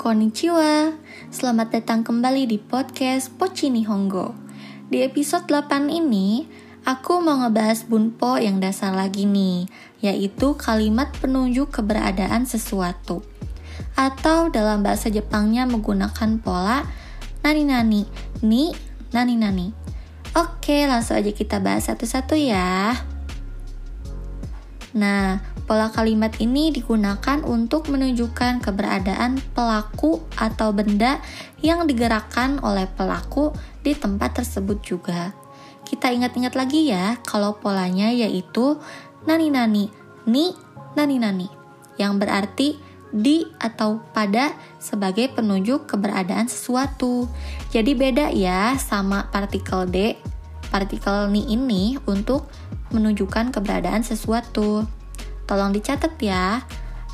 Konnichiwa, selamat datang kembali di podcast Pochi Nihongo. Di episode 8 ini, aku mau ngebahas bunpo yang dasar lagi nih, yaitu kalimat penunjuk keberadaan sesuatu. Atau dalam bahasa Jepangnya menggunakan pola nani-nani, ni, nani-nani. Oke, langsung aja kita bahas satu-satu ya. Nah, pola kalimat ini digunakan untuk menunjukkan keberadaan pelaku atau benda yang digerakkan oleh pelaku di tempat tersebut juga. Kita ingat-ingat lagi ya, kalau polanya yaitu nani-nani, ni, nani-nani, yang berarti di atau pada sebagai penunjuk keberadaan sesuatu. Jadi beda ya sama partikel D. Partikel ni ini untuk menunjukkan keberadaan sesuatu. Tolong dicatat ya.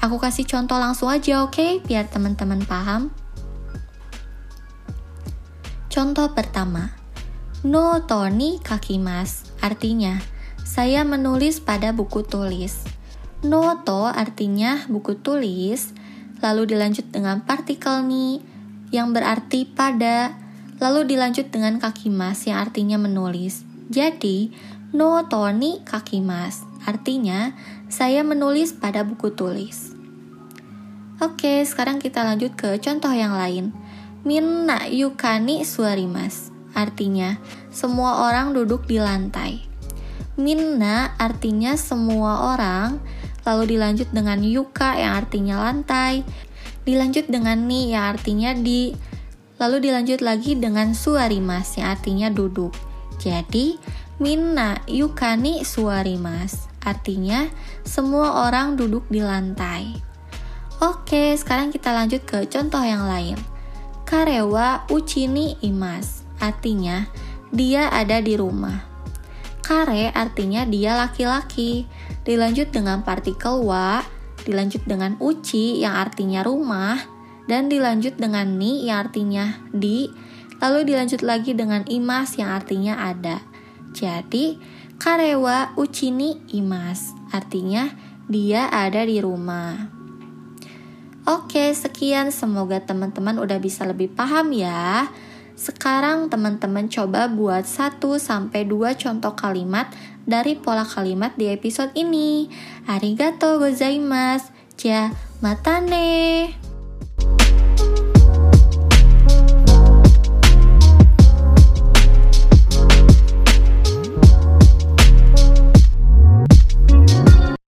Aku kasih contoh langsung aja, oke? Okay? Biar teman-teman paham. Contoh pertama. No toni kakimas. Artinya, saya menulis pada buku tulis. Noto artinya buku tulis, lalu dilanjut dengan partikel ni yang berarti pada, lalu dilanjut dengan kakimas yang artinya menulis. Jadi, no toni kakimas. Artinya, saya menulis pada buku tulis. Oke, sekarang kita lanjut ke contoh yang lain. Minna yukani suarimas. Artinya, semua orang duduk di lantai. Minna artinya semua orang, lalu dilanjut dengan yuka yang artinya lantai, dilanjut dengan ni yang artinya di, lalu dilanjut lagi dengan suarimas yang artinya duduk. Jadi, Minna yukani suarimas. Artinya, semua orang duduk di lantai. Oke, sekarang kita lanjut ke contoh yang lain. Karewa uchini imas. Artinya, dia ada di rumah. Kare artinya dia laki-laki. Dilanjut dengan partikel wa, dilanjut dengan uchi yang artinya rumah, dan dilanjut dengan ni yang artinya di, lalu dilanjut lagi dengan imas yang artinya ada. Jadi, karewa uchini imas, artinya dia ada di rumah. Oke, sekian. Semoga teman-teman udah bisa lebih paham ya. Sekarang teman-teman coba buat 1 sampai 2 contoh kalimat dari pola kalimat di episode ini. Arigato gozaimasu. Ja, matane.